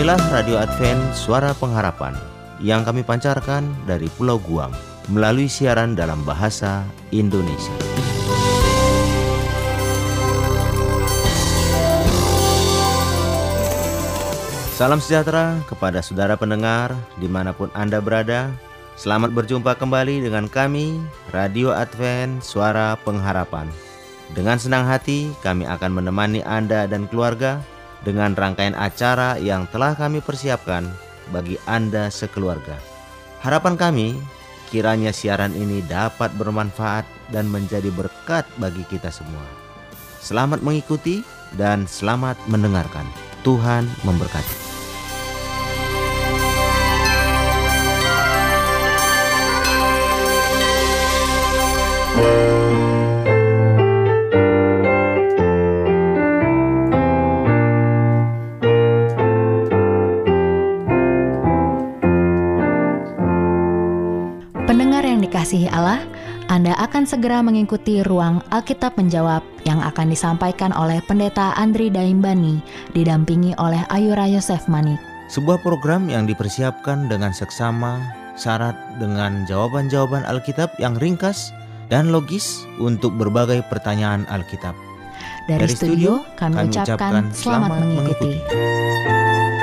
Inilah Radio Advent Suara Pengharapan yang kami pancarkan dari Pulau Guam melalui siaran dalam bahasa Indonesia. Salam sejahtera kepada saudara pendengar di mana pun Anda berada. Selamat berjumpa kembali dengan kami, Radio Advent Suara Pengharapan. Dengan senang hati, kami akan menemani Anda dan keluarga dengan rangkaian acara yang telah kami persiapkan bagi Anda sekeluarga. Harapan kami, kiranya siaran ini dapat bermanfaat dan menjadi berkat bagi kita semua. Selamat mengikuti dan selamat mendengarkan. Tuhan memberkati. Pendengar segera mengikuti ruang Alkitab menjawab yang akan disampaikan oleh Pendeta Andri Daimbani, didampingi oleh Ayura Yosef Manik. Sebuah program yang dipersiapkan dengan seksama, syarat dengan jawaban-jawaban Alkitab yang ringkas dan logis untuk berbagai pertanyaan Alkitab. Dari, studio, kami, ucapkan selamat, mengikuti. Sungguh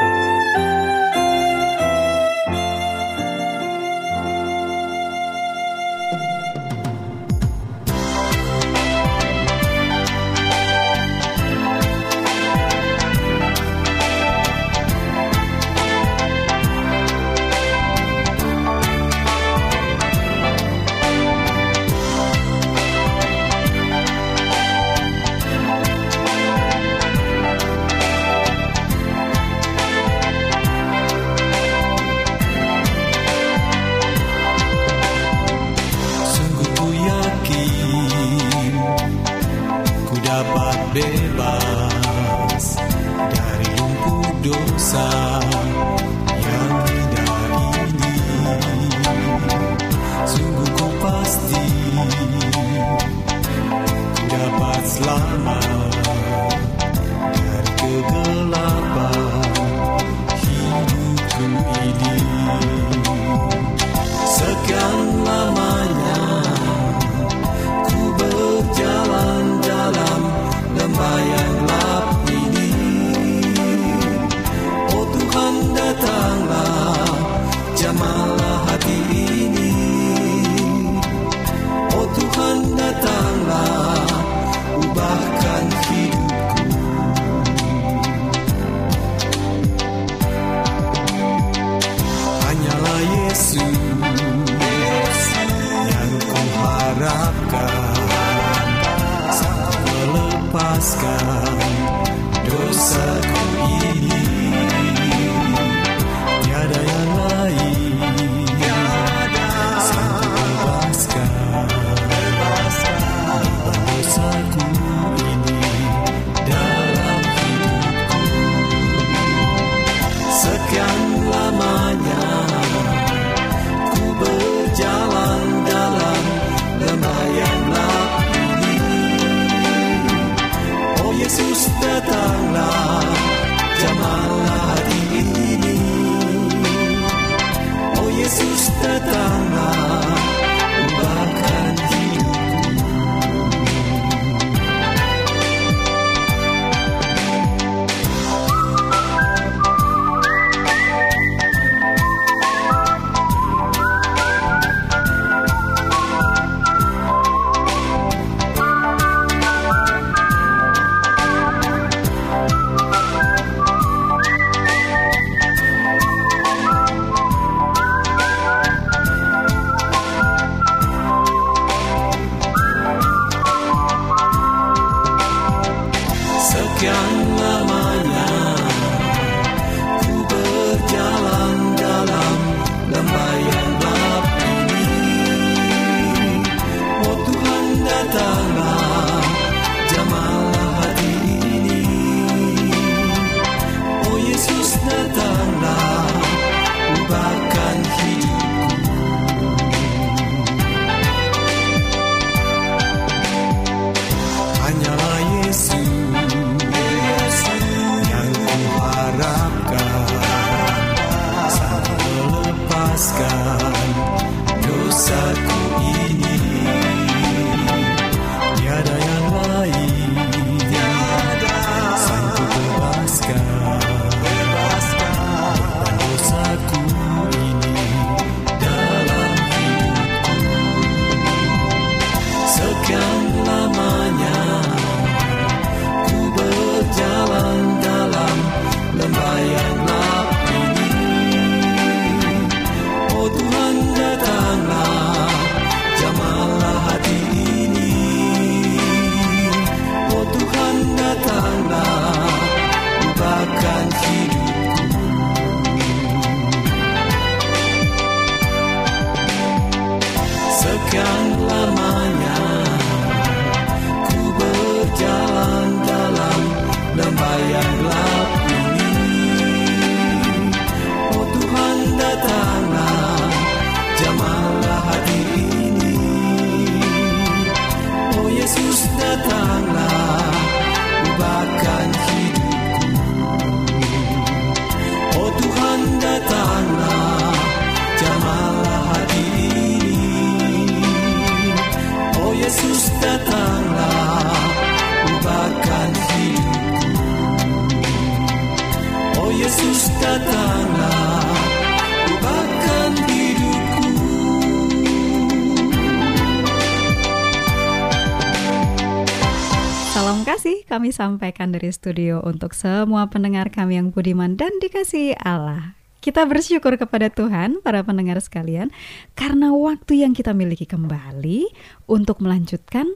kami sampaikan dari studio untuk semua pendengar kami yang budiman dan dikasihi Allah. Kita bersyukur kepada Tuhan, para pendengar sekalian, karena waktu yang kita miliki kembali untuk melanjutkan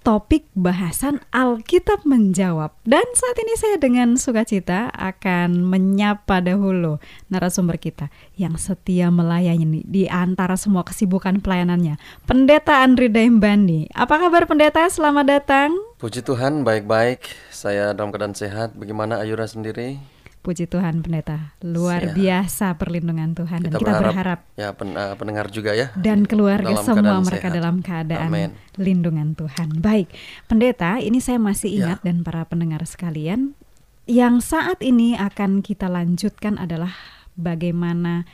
topik bahasan Alkitab menjawab. Dan saat ini saya dengan sukacita akan menyapa dahulu narasumber kita yang setia melayani di antara semua kesibukan pelayanannya. Pendeta Andri Daimbani. Apa kabar pendeta? Selamat datang. Puji Tuhan, baik-baik. Saya dalam keadaan sehat. Bagaimana Ayura sendiri? Puji Tuhan pendeta. Luar Siap. biasa perlindungan Tuhan dan kita berharap ya pen- eh, pendengar juga ya. dan keluarga semua mereka sehat. dalam keadaan Amin. lindungan Tuhan. Baik, pendeta, ini saya masih Ya. ingat dan para pendengar sekalian, yang saat ini akan kita lanjutkan adalah bagaimana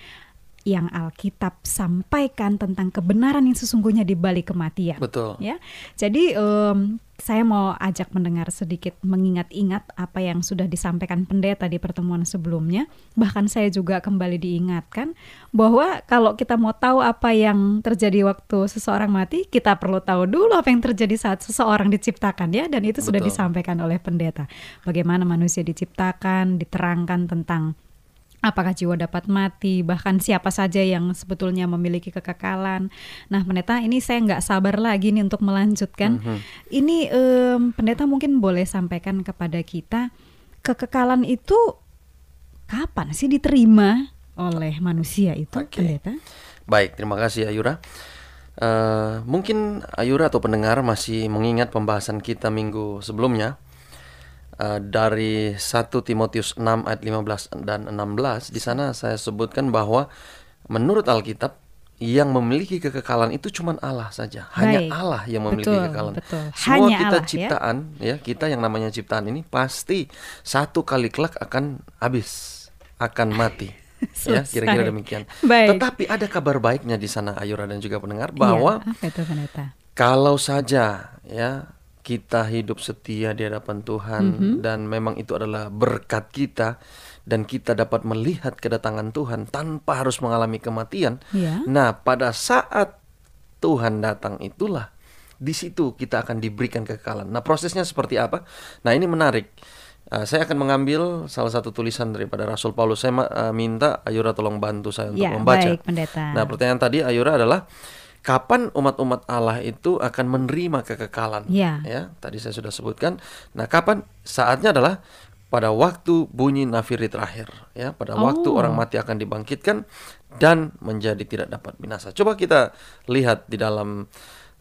yang Alkitab sampaikan tentang kebenaran yang sesungguhnya di balik kematian. Betul. Ya, jadi em, saya mau ajak mendengar sedikit mengingat-ingat apa yang sudah disampaikan pendeta di pertemuan sebelumnya. Bahkan saya juga kembali diingatkan bahwa kalau kita mau tahu apa yang terjadi waktu seseorang mati, kita perlu tahu dulu apa yang terjadi saat seseorang diciptakan ya. Dan itu sudah Betul. disampaikan oleh pendeta. Bagaimana manusia diciptakan, diterangkan tentang apakah jiwa dapat mati, bahkan siapa saja yang sebetulnya memiliki kekekalan. Nah, pendeta, ini saya nggak sabar lagi nih untuk melanjutkan. Mhm. Ini em, pendeta mungkin boleh sampaikan kepada kita kekekalan itu kapan sih diterima oleh manusia itu, Oke. pendeta? Baik, terima kasih Ayura. Eh, mungkin Ayura atau pendengar masih mengingat pembahasan kita minggu sebelumnya Eh, dari 1 Timotius 6 ayat 15 dan 16 di sana saya sebutkan bahwa menurut Alkitab yang memiliki kekekalan itu cuma Allah saja. Hanya Baik. Allah yang memiliki Betul, kekekalan. betul. Semua Hanya kita Allah, ya. ciptaan ya. kita yang namanya ciptaan ini pasti satu kali kelak akan habis, akan mati. ya, kira-kira demikian. Baik. Tetapi ada kabar baiknya di sana Ayura dan juga pendengar bahwa itu pendeta? kalau saja ya kita hidup setia di hadapan Tuhan Mhm. dan memang itu adalah berkat kita dan kita dapat melihat kedatangan Tuhan tanpa harus mengalami kematian. Iya. Nah, pada saat Tuhan datang itulah di situ kita akan diberikan kekekalan. Nah, prosesnya seperti apa? Nah, ini menarik. Uh, saya akan mengambil salah satu tulisan daripada Rasul Paulus. Saya uh, minta Ayura tolong bantu saya untuk Ya, membaca. baik, pendeta. Nah, pertanyaan tadi Ayura adalah kapan umat-umat Allah itu akan menerima kekekalan? Ya. Ya, tadi saya sudah sebutkan. Nah, kapan? Saatnya adalah pada waktu bunyi nafiri terakhir, ya, pada waktu Oh. orang mati akan dibangkitkan dan menjadi tidak dapat binasa. Coba kita lihat di dalam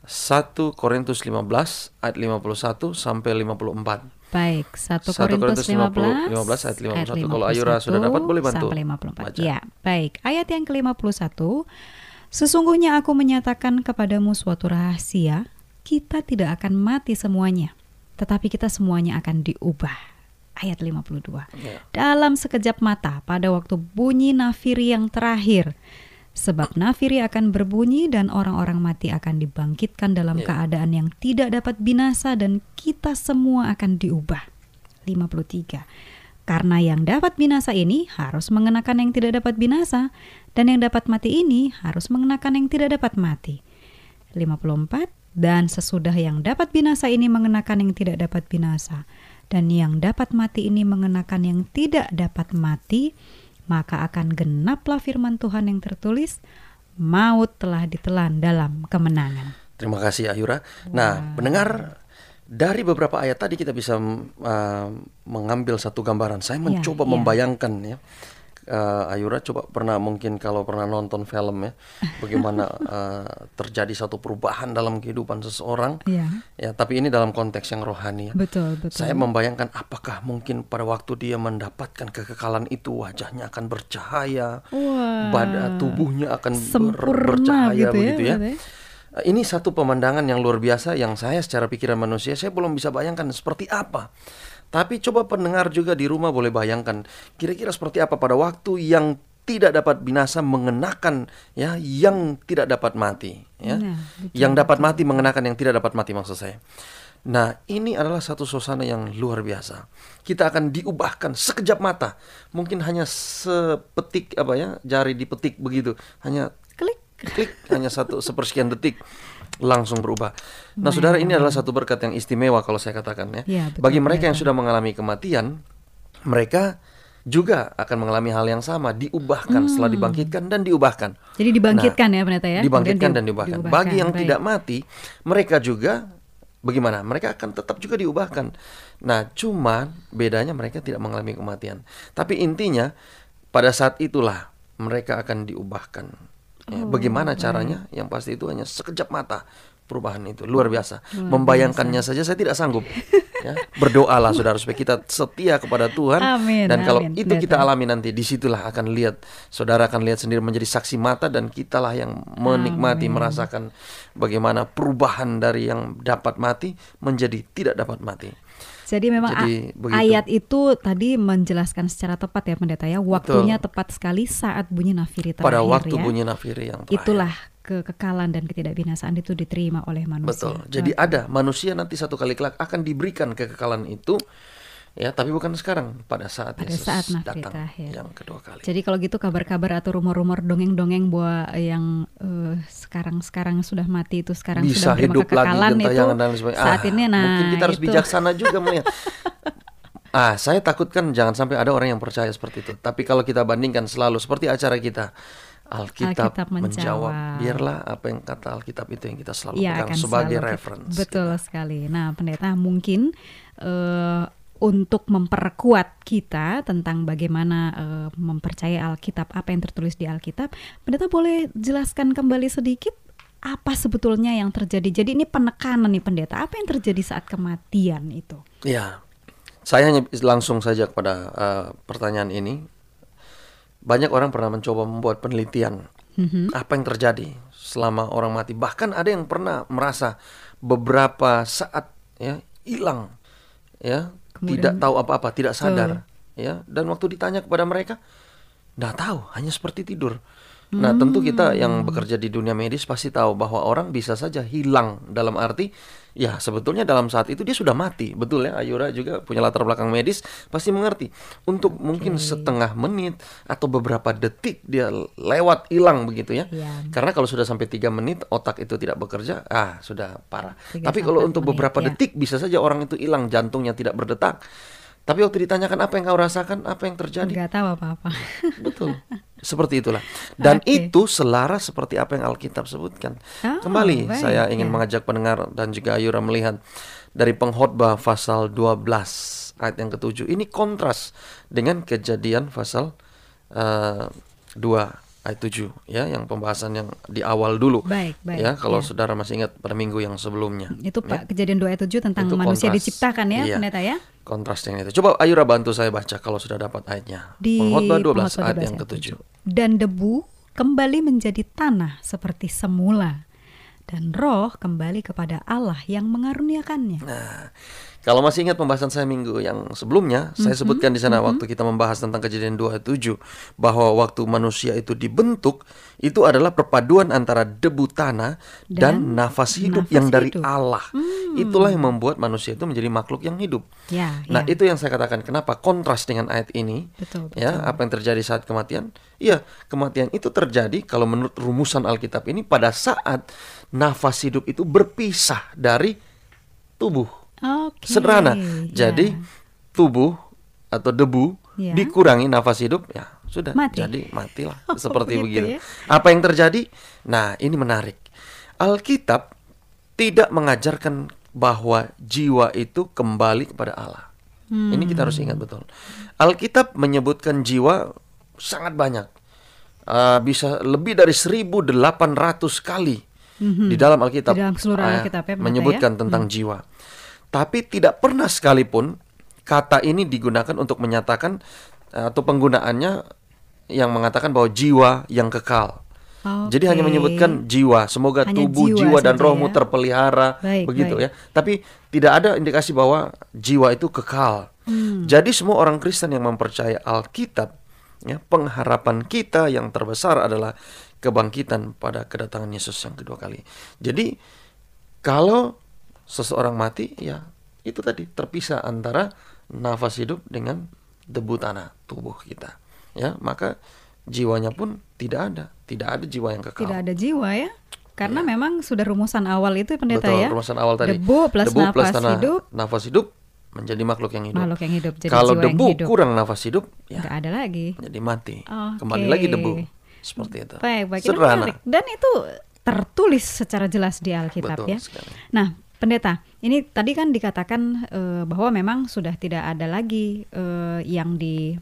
1 Korintus 15 ayat 51 sampai 54. Baik, 1 1 Korintus Korintus 15, 15 ayat 51. Kalau Ayura sudah dapat, boleh bantu Sampai 54. baca. Ya, baik. Ayat yang ke-51. Sesungguhnya aku menyatakan kepadamu suatu rahasia, kita tidak akan mati semuanya, tetapi kita semuanya akan diubah. Ayat 52. Ya. Dalam sekejap mata pada waktu bunyi nafiri yang terakhir, sebab nafiri akan berbunyi dan orang-orang mati akan dibangkitkan dalam Ya. keadaan yang tidak dapat binasa dan kita semua akan diubah. 53. Karena yang dapat binasa ini harus mengenakan yang tidak dapat binasa dan yang dapat mati ini harus mengenakan yang tidak dapat mati. 54 dan sesudah yang dapat binasa ini mengenakan yang tidak dapat binasa dan yang dapat mati ini mengenakan yang tidak dapat mati maka akan genaplah firman Tuhan yang tertulis maut telah ditelan dalam kemenangan. Terima kasih Ayura. Nah, pendengar dari beberapa ayat tadi kita bisa mm, uh, mengambil satu gambaran. Saya Ya, mencoba ya. membayangkan ya. Uh, Ayura coba pernah mungkin kalau pernah nonton film ya, bagaimana uh, terjadi satu perubahan dalam kehidupan seseorang. Ya, Ya, tapi ini dalam konteks yang rohani ya. betul betul. Saya membayangkan apakah mungkin pada waktu dia mendapatkan kekekalan itu wajahnya akan bercahaya, Wah. pada tubuhnya akan ber- Sempurna bercahaya gitu ya, begitu ya. berarti. Uh, Ini satu pemandangan yang luar biasa yang saya secara pikiran manusia saya belum bisa bayangkan seperti apa. Tapi coba pendengar juga di rumah boleh bayangkan kira-kira seperti apa pada waktu yang tidak dapat binasa mengenakan ya yang tidak dapat mati ya. Nah, betul, yang dapat mati mengenakan yang tidak dapat mati maksud saya. Nah, ini adalah satu suasana yang luar biasa. Kita akan diubahkan sekejap mata. Mungkin hanya sepetik apa ya, jari dipetik begitu. Hanya Klik. Klik hanya satu sepersekian detik langsung berubah. Nah, saudara ini adalah satu berkat yang istimewa kalau saya katakan ya. Ya, betul, Bagi mereka yang sudah mengalami kematian, mereka juga akan mengalami hal yang sama, diubahkan setelah dibangkitkan dan diubahkan. Jadi dibangkitkan ya pendeta ya. Dibangkitkan dan di- diubahkan. diubahkan. Bagi yang Baik. tidak mati, mereka juga bagaimana? Mereka akan tetap juga diubahkan. Nah, cuma bedanya mereka tidak mengalami kematian. Tapi intinya pada saat itulah mereka akan diubahkan. Ya, Oh, bagaimana caranya? Yang pasti itu hanya sekejap mata perubahan itu luar biasa. Membayangkannya saja saya tidak sanggup. ya, berdoalah saudara supaya kita setia kepada Tuhan Amin, dan kalau amin, itu kita alami nanti di situlah akan lihat saudara akan lihat sendiri menjadi saksi mata dan kitalah yang menikmati merasakan bagaimana perubahan dari yang dapat mati menjadi tidak dapat mati. Jadi memang Jadi begitu. ayat itu tadi menjelaskan secara tepat ya pendeta ya. Waktunya tepat sekali saat bunyi nafiri terakhir Pada waktu ya. bunyi nafiri yang terakhir. Itulah kekekalan dan ketidakbinasaan itu diterima oleh manusia. Betul. Jadi ada manusia nanti satu kali kelak akan diberikan kekekalan itu ya, tapi bukan sekarang pada saat Pada Yesus saat datang terakhir. yang kedua kali. Jadi kalau gitu kabar-kabar atau rumor-rumor dongeng-dongeng bahwa yang eh, sekarang-sekarang sudah mati itu sekarang bisa sudah hidup lagi kekekalan itu dan sebagainya. saat Ah, ini nah mungkin kita harus itu. bijaksana juga melihat. Ah, saya takutkan jangan sampai ada orang yang percaya seperti itu. Tapi kalau kita bandingkan selalu seperti acara kita, Alkitab, Alkitab menjawab. menjawab. Biarlah apa yang kata Alkitab itu yang kita selalu Iya, pegang sebagai selalu kita- reference. Betul sekali. Nah, pendeta mungkin eh, untuk memperkuat kita tentang bagaimana eh, mempercayai Alkitab, apa yang tertulis di Alkitab, pendeta boleh jelaskan kembali sedikit apa sebetulnya yang terjadi. Jadi ini penekanan nih pendeta, apa yang terjadi saat kematian itu? Ya, saya hanya langsung saja kepada eh, pertanyaan ini. Banyak orang pernah mencoba membuat penelitian Mhm. apa yang terjadi selama orang mati. Bahkan ada yang pernah merasa beberapa saat ya hilang, ya Kemudian- tidak tahu apa-apa, tidak sadar, ya. Dan waktu ditanya kepada mereka, nggak tahu, hanya seperti tidur. Nah, tentu kita yang bekerja di dunia medis pasti tahu bahwa orang bisa saja hilang dalam arti ya sebetulnya dalam saat itu dia sudah mati. Betul ya, Ayura juga punya latar belakang medis, pasti mengerti. Untuk mungkin setengah menit atau beberapa detik dia lewat hilang begitu ya. Iya. Karena kalau sudah sampai tiga menit otak itu tidak bekerja, ah sudah parah. Tapi kalau untuk menit, beberapa ya. detik bisa saja orang itu hilang, jantungnya tidak berdetak. Tapi waktu ditanyakan apa yang kau rasakan, apa yang terjadi, Nggak tahu apa-apa. Betul. Seperti itulah. Dan Oke. itu selaras seperti apa yang Alkitab sebutkan. Oh, Kembali baik, saya ingin ya. mengajak pendengar dan juga Ayura melihat dari pengkhotbah pasal 12 ayat yang ketujuh. Ini kontras dengan kejadian pasal eh, 2 ayat 7 ya yang pembahasan yang di awal dulu. Baik, baik, Ya, kalau ya. saudara masih ingat pada minggu yang sebelumnya. Itu Pak kejadian 2 ayat 7 tentang Itu manusia kontras. diciptakan ya, Iya. pendeta ya. Kontras dengan itu. Coba Ayura bantu saya baca kalau sudah dapat ayatnya. Di Pengkhotbah 12 Pengkhotbah ayat 12 yang ayat ketujuh. Dan debu kembali menjadi tanah seperti semula dan roh kembali kepada Allah yang mengaruniakannya. Nah, kalau masih ingat pembahasan saya minggu yang sebelumnya, saya Mhm, sebutkan di sana waktu kita membahas tentang kejadian 2:7 bahwa waktu manusia itu dibentuk itu adalah perpaduan antara debu tanah dan, Dan nafas hidup nafas yang dari hidup. Allah. Itulah yang membuat manusia itu menjadi makhluk yang hidup. Ya, Nah, ya. itu yang saya katakan kenapa kontras dengan ayat ini. Betul, Ya, betul. apa yang terjadi saat kematian? Iya, kematian itu terjadi kalau menurut rumusan Alkitab ini pada saat nafas hidup itu berpisah dari tubuh. Oke. Sederhana. ya. Jadi tubuh atau debu Ya. dikurangi nafas hidup, ya sudah. Mati. Jadi matilah Oh, seperti begitu ya. Apa yang terjadi? Nah, ini menarik. Alkitab tidak mengajarkan bahwa jiwa itu kembali kepada Allah. Ini kita harus ingat betul. Alkitab menyebutkan jiwa sangat banyak. Uh, bisa lebih dari 1800 kali di dalam Alkitab. Di dalam seluruh uh, Alkitab ya, menyebutkan ya? tentang jiwa. Tapi tidak pernah sekalipun kata ini digunakan untuk menyatakan atau penggunaannya yang mengatakan bahwa jiwa yang kekal. Jadi hanya menyebutkan jiwa, semoga Hanya tubuh, jiwa jiwa, dan rohmu ya. terpelihara, Baik, begitu baik. ya. Tapi tidak ada indikasi bahwa jiwa itu kekal. Hmm. Jadi semua orang Kristen yang mempercayai Alkitab, ya, pengharapan kita yang terbesar adalah kebangkitan pada kedatangan Yesus yang kedua kali. Jadi kalau seseorang mati, ya itu tadi terpisah antara nafas hidup dengan debu tanah tubuh kita. Ya, maka jiwanya pun tidak ada, tidak ada jiwa yang kekal. Tidak ada jiwa ya. Karena Iya. memang sudah rumusan awal itu pendeta Betul, ya. rumusan awal tadi. Debu plus nafas tanah- hidup. nafas hidup menjadi makhluk yang hidup. Makhluk yang hidup jadi Kalau jiwa yang debu hidup. kurang nafas hidup, ya Nggak ada lagi. jadi mati. Oke. Kembali lagi debu. Seperti itu. Baik, baik. Sederhana. menarik. Dan itu tertulis secara jelas di Alkitab Betul ya. sekali. Nah, pendeta, ini tadi kan dikatakan eh, bahwa memang sudah tidak ada lagi eh, yang di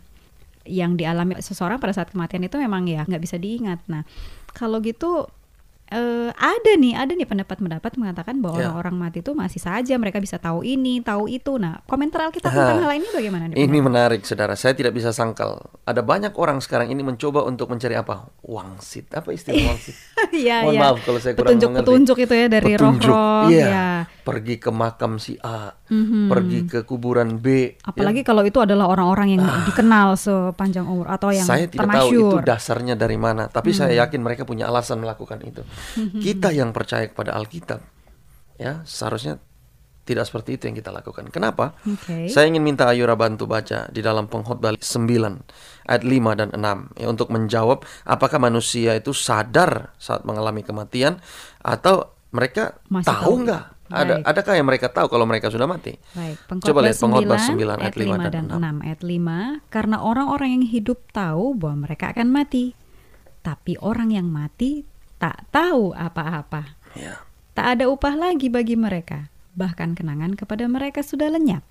yang dialami seseorang pada saat kematian itu memang ya nggak bisa diingat. Nah, kalau gitu eh, ada nih, ada nih pendapat-pendapat mengatakan bahwa Ya. orang-orang mati itu masih saja mereka bisa tahu ini, tahu itu. Nah, komentar Aha. tentang hal ini bagaimana nih? Ini menarik, saudara. Saya tidak bisa sangkal. Ada banyak orang sekarang ini mencoba untuk mencari apa? Wangsit. Apa istilah wangsit? Iya, Mohon iya. maaf kalau saya kurang mengerti. Petunjuk-petunjuk itu ya dari Petunjuk, roh-roh. iya. ya. Pergi ke makam si A, Mhm. pergi ke kuburan B. ya. Apalagi kalau itu adalah orang-orang yang dikenal sepanjang umur atau yang saya tidak tahu itu termasyur. dasarnya dari mana, tapi Hmm. saya yakin mereka punya alasan melakukan itu. Kita yang percaya kepada Alkitab, ya seharusnya tidak seperti itu yang kita lakukan. Kenapa? Oke. Saya ingin minta Ayura bantu baca di dalam pengkhotbah 9 ayat 5 dan 6 ya untuk menjawab apakah manusia itu sadar saat mengalami kematian atau mereka Masih tahu nggak? Ada Baik. adakah yang mereka tahu kalau mereka sudah mati? Baik, Coba lihat pengkhotbah 9 9 ayat 5 dan 6. ayat 5 karena orang-orang yang hidup tahu bahwa mereka akan mati. Tapi orang yang mati tak tahu apa-apa. Ya. Tak ada upah lagi bagi mereka, bahkan kenangan kepada mereka sudah lenyap.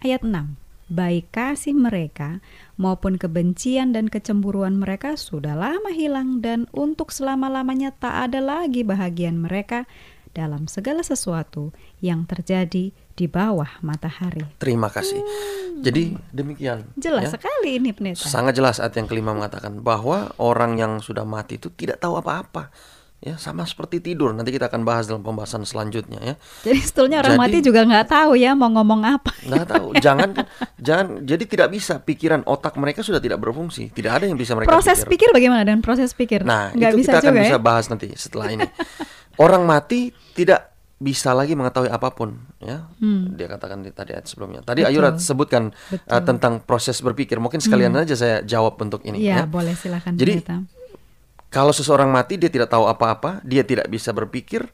Ayat 6. Baik kasih mereka maupun kebencian dan kecemburuan mereka sudah lama hilang dan untuk selama-lamanya tak ada lagi bahagian mereka dalam segala sesuatu yang terjadi di bawah matahari. Terima kasih. Jadi demikian. Hmm. Jelas ya. sekali ini pendeta. Sangat jelas ayat yang kelima mengatakan bahwa orang yang sudah mati itu tidak tahu apa-apa. Ya, sama seperti tidur. Nanti kita akan bahas dalam pembahasan selanjutnya ya. Jadi sebetulnya orang Jadi- mati juga nggak tahu ya mau ngomong apa. Nggak tahu. Jangan jangan jadi tidak bisa pikiran otak mereka sudah tidak berfungsi. Tidak ada yang bisa mereka Proses pikir. pikir bagaimana dan proses pikir? Nah, nggak itu bisa kita akan juga bisa ya. bahas nanti setelah ini. Orang mati tidak bisa lagi mengetahui apa pun, ya. Dia katakan di tadi ayat sebelumnya. Tadi Hmm. Betul. Ayura sebutkan uh, Betul. Hmm. tentang proses berpikir. Mungkin sekalian aja saya jawab untuk ini. Iya, ya. boleh silakan Jadi. Kalau seseorang mati dia tidak tahu apa-apa, dia tidak bisa berpikir,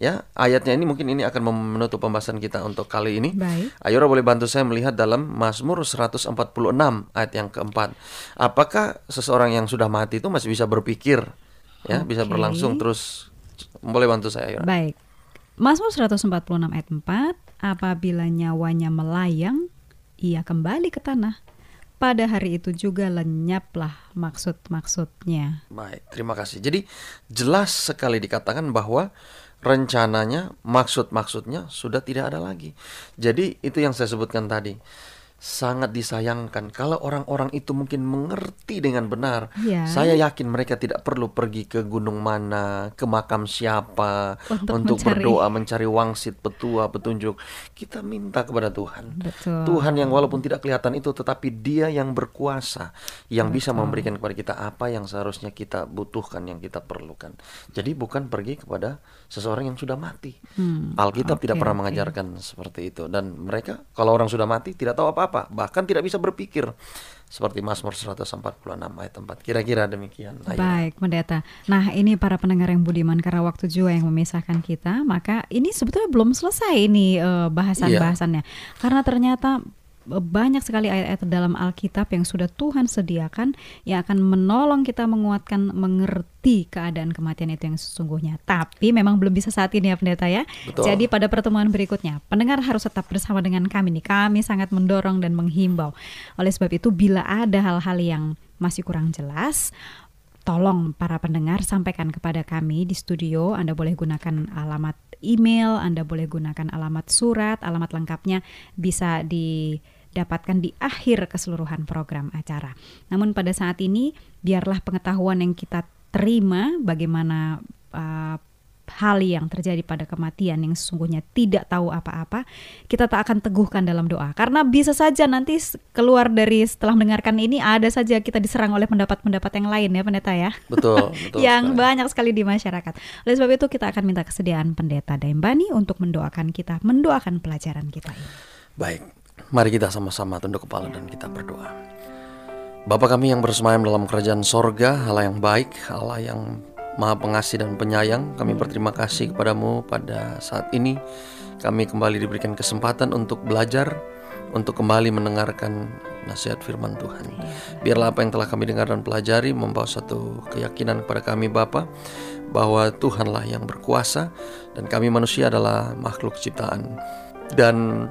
ya. Ayatnya ini mungkin ini akan menutup pembahasan kita untuk kali ini. Baik. Ayora boleh bantu saya melihat dalam Mazmur 146 ayat yang keempat. Apakah seseorang yang sudah mati itu masih bisa berpikir, ya, bisa Oke. berlangsung terus? Boleh bantu saya, Ayora? Baik. Mazmur 146 ayat 4, apabila nyawanya melayang, ia kembali ke tanah. Pada hari itu juga lenyaplah maksud-maksudnya. Baik, terima kasih. Jadi jelas sekali dikatakan bahwa rencananya, maksud-maksudnya sudah tidak ada lagi. Jadi itu yang saya sebutkan tadi. Sangat disayangkan kalau orang-orang itu mungkin mengerti dengan benar. Ya. Saya yakin mereka tidak perlu pergi ke gunung mana, ke makam siapa Untuk untuk mencari- berdoa, mencari wangsit, petua, petunjuk. Kita minta kepada Tuhan. Betul. Tuhan yang walaupun tidak kelihatan itu tetapi dia yang berkuasa yang bisa memberikan kepada kita apa yang seharusnya kita butuhkan yang kita perlukan. Jadi bukan pergi kepada seseorang yang sudah mati. Hmm, Alkitab tidak oke, pernah oke. mengajarkan seperti itu dan mereka kalau orang sudah mati tidak tahu apa-apa, bahkan tidak bisa berpikir. Seperti Mazmur 146 ayat 4. Kira-kira demikian. Baik, pendeta. Nah, ini para pendengar yang budiman karena waktu juga yang memisahkan kita, maka ini sebetulnya belum selesai ini eh, bahasan-bahasannya. Karena ternyata banyak sekali ayat-ayat dalam Alkitab yang sudah Tuhan sediakan yang akan menolong kita menguatkan mengerti keadaan kematian itu yang sesungguhnya. Tapi memang belum bisa saat ini ya pendeta ya. Betul. Jadi pada pertemuan berikutnya, pendengar harus tetap bersama dengan kami nih. Kami sangat mendorong dan menghimbau. Oleh sebab itu bila ada hal-hal yang masih kurang jelas, tolong para pendengar sampaikan kepada kami di studio. Anda boleh gunakan alamat email, Anda boleh gunakan alamat surat, alamat lengkapnya bisa didapatkan di akhir keseluruhan program acara. Namun pada saat ini biarlah pengetahuan yang kita terima bagaimana uh, hal yang terjadi pada kematian yang sesungguhnya tidak tahu apa-apa, kita tak akan teguhkan dalam doa. Karena bisa saja nanti keluar dari setelah mendengarkan ini ada saja kita diserang oleh pendapat-pendapat yang lain ya pendeta ya. Betul, betul. yang sekali. banyak sekali di masyarakat. Oleh sebab itu kita akan minta kesediaan pendeta Daimbani untuk mendoakan kita, mendoakan pelajaran kita ini. Baik, mari kita sama-sama tunduk kepala dan kita berdoa. Bapa kami yang bersemayam dalam kerajaan sorga, Allah yang baik, Allah yang maha pengasih dan penyayang, kami berterima kasih kepadamu pada saat ini. Kami kembali diberikan kesempatan untuk belajar, untuk kembali mendengarkan nasihat firman Tuhan. Biarlah apa yang telah kami dengar dan pelajari membawa satu keyakinan kepada kami Bapa bahwa Tuhanlah yang berkuasa dan kami manusia adalah makhluk ciptaan. Dan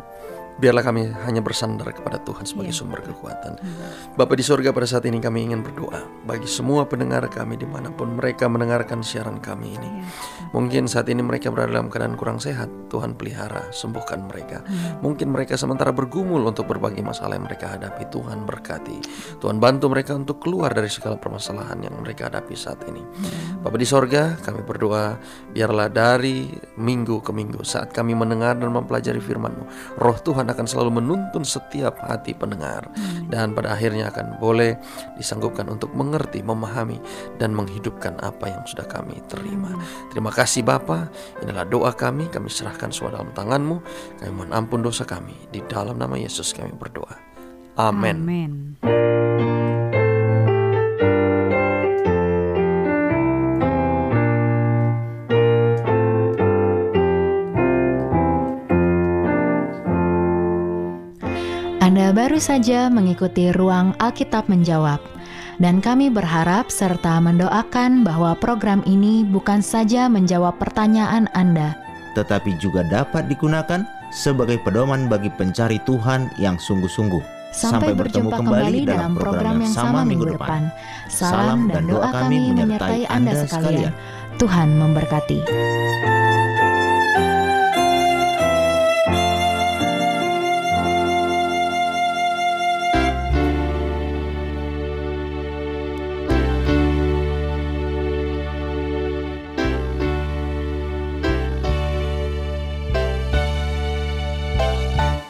biarlah kami hanya bersandar kepada Tuhan sebagai sumber kekuatan. Bapa di sorga pada saat ini kami ingin berdoa bagi semua pendengar kami di mana pun mereka mendengarkan siaran kami ini. Mungkin saat ini mereka berada dalam keadaan kurang sehat, Tuhan pelihara, sembuhkan mereka. Mungkin mereka sementara bergumul untuk berbagai masalah yang mereka hadapi, Tuhan berkati. Tuhan bantu mereka untuk keluar dari segala permasalahan yang mereka hadapi saat ini. Bapa di sorga, kami berdoa biarlah dari minggu ke minggu saat kami mendengar dan mempelajari firman-Mu, roh Tuhan akan selalu menuntun setiap hati pendengar dan pada akhirnya akan boleh disanggupkan untuk mengerti, memahami dan menghidupkan apa yang sudah kami terima. Terima kasih Bapa, inilah doa kami, kami serahkan semua dalam tangan-Mu. Kami mohon ampun dosa kami, di dalam nama Yesus kami berdoa. Amin. Amin. Baru saja mengikuti ruang Alkitab menjawab. Dan kami berharap serta mendoakan bahwa program ini bukan saja menjawab pertanyaan Anda, tetapi juga dapat digunakan sebagai pedoman bagi pencari Tuhan yang sungguh-sungguh. Sampai, berjumpa kembali dalam program yang sama minggu depan. Salam dan doa kami menyertai Anda sekalian. Tuhan memberkati.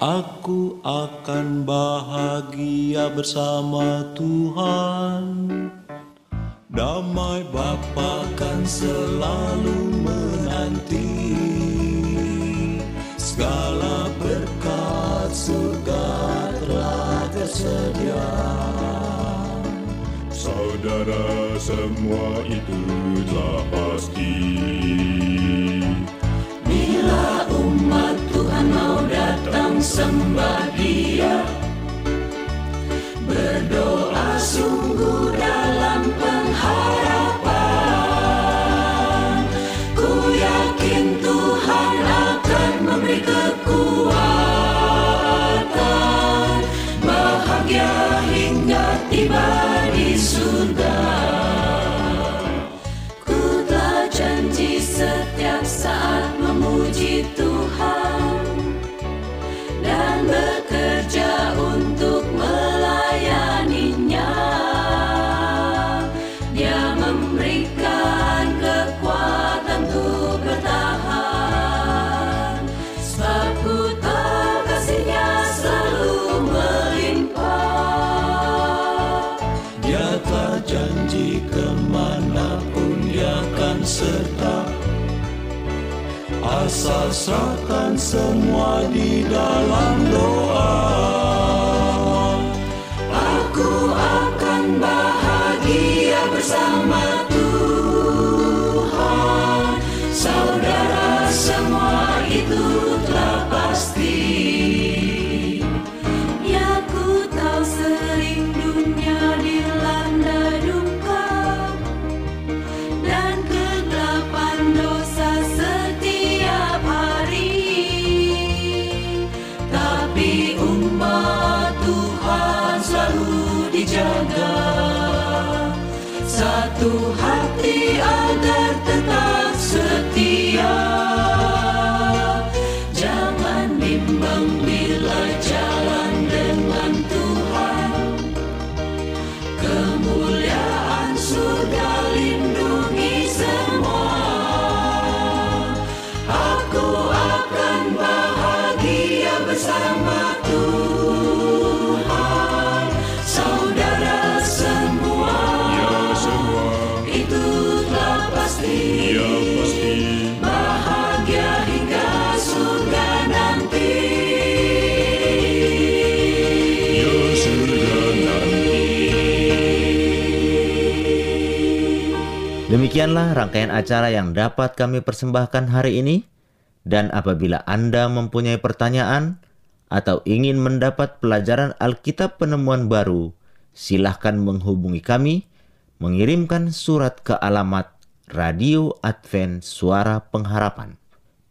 Aku akan bahagia bersama Tuhan. Damai Bapa kan selalu menanti. Segala berkat surga telah tersedia. Saudara semua itu telah pasti datang sembah dia. Berdoa sungguh dalam Asal serahkan semua di dalam doa. Aku akan bahagia bersama Tuhan. Saudara semua itu telah itu telah pasti, ya pasti. Bahagia hingga surga nanti. Ya surga nanti. Demikianlah rangkaian acara yang dapat kami persembahkan hari ini. Dan apabila Anda mempunyai pertanyaan atau ingin mendapat pelajaran Alkitab penemuan baru, silahkan menghubungi kami mengirimkan surat ke alamat Radio Advent Suara Pengharapan.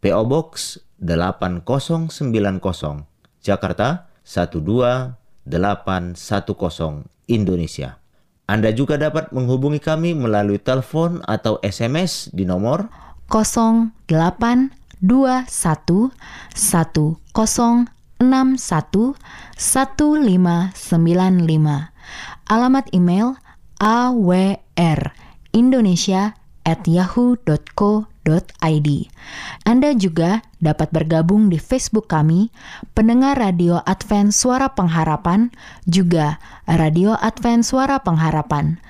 PO Box 8090 Jakarta 12810 Indonesia. Anda juga dapat menghubungi kami melalui telepon atau SMS di nomor 082110611595. Alamat email awrindonesia@yahoo.co.id. Anda juga dapat bergabung di Facebook kami, pendengar Radio Advent Suara Pengharapan, juga Radio Advent Suara Pengharapan.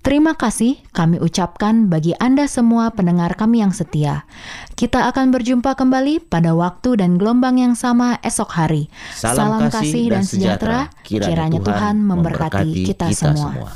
Terima kasih kami ucapkan bagi Anda semua pendengar kami yang setia. Kita akan berjumpa kembali pada waktu dan gelombang yang sama esok hari. Salam kasih dan sejahtera. Kiranya, Tuhan memberkati kita, semua. Tuhan